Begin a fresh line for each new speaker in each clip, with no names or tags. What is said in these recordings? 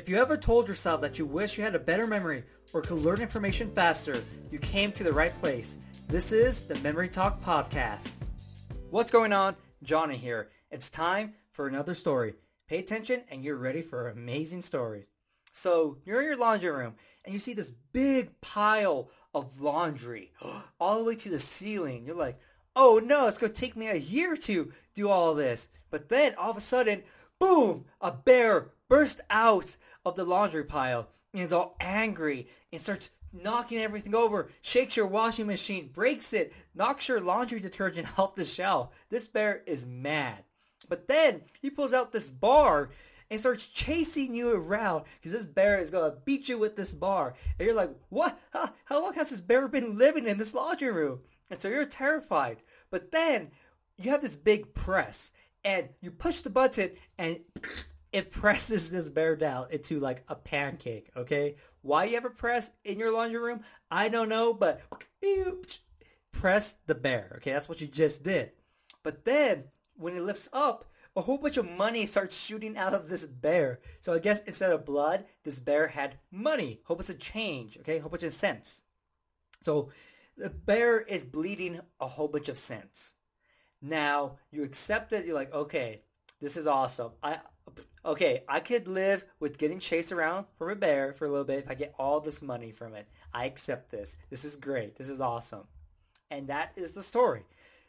If you ever told yourself that you wish you had a better memory or could learn information faster, you came to the right place. This is the Memory Talk Podcast. What's going on? Johnny here. It's time for another story. Pay attention and you're ready for an amazing story. So you're in your laundry room and you see this big pile of laundry all the way to the ceiling. You're like, oh no, it's going to take me a year to do all this. But then all of a sudden, boom, a bear bursts out of the laundry pile and is all angry and starts knocking everything over, shakes your washing machine, breaks it, knocks your laundry detergent off the shelf. This bear is mad. But then he pulls out this bar and starts chasing you around because this bear is going to beat you with this bar. And you're like, what? How, how long has this bear been living in this laundry room? And so you're terrified. But then you have this big press and you push the button and it presses this bear down into like a pancake, okay? Why you a press in your laundry room? I don't know, but press the bear, okay? That's what you just did. But then when it lifts up, a whole bunch of money starts shooting out of this bear. So I guess instead of blood, this bear had money. Whole bunch of change, okay? Whole bunch of cents. So the bear is bleeding a whole bunch of cents. Now you accept it. You're like, okay, this is awesome. I okay, I could live with getting chased around from a bear for a little bit if I get all this money from it. I accept this. This is great. This is awesome. And that is the story.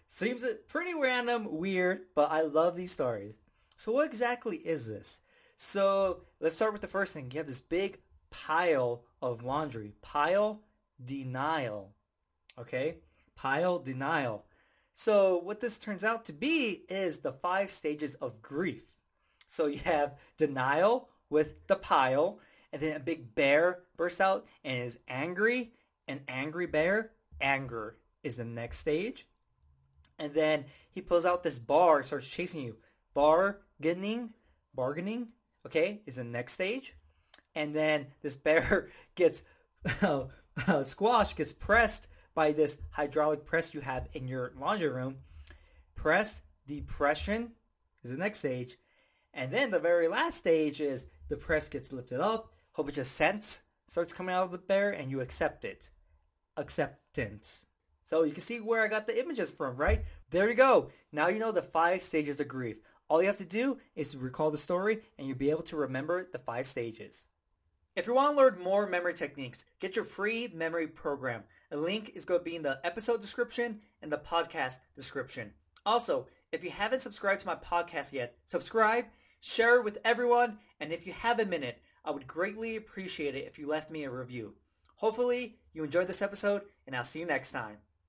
Seems pretty random, weird, but I love these stories. So what exactly is this? So let's start with the first thing. You have this big pile of laundry. Pile denial. Okay? Pile denial. So what this turns out to be is the five stages of grief. So you have denial with the pile, and then a big bear bursts out and is angry. An angry bear, anger is the next stage. And then he pulls out this bar and starts chasing you. Bargaining, bargaining, okay, is the next stage. And then this bear gets uh, uh, squashed, gets pressed by this hydraulic press you have in your laundry room. Press depression is the next stage. And then the very last stage is the press gets lifted up, a whole bunch of starts coming out of the bear, and you accept it. Acceptance. So you can see where I got the images from, right? There you go. Now you know the five stages of grief. All you have to do is recall the story and you'll be able to remember the five stages. If you want to learn more memory techniques, get your free memory program. A link is going to be in the episode description and the podcast description. Also, if you haven't subscribed to my podcast yet, subscribe share it with everyone, and if you have a minute, I would greatly appreciate it if you left me a review. Hopefully, you enjoyed this episode, and I'll see you next time.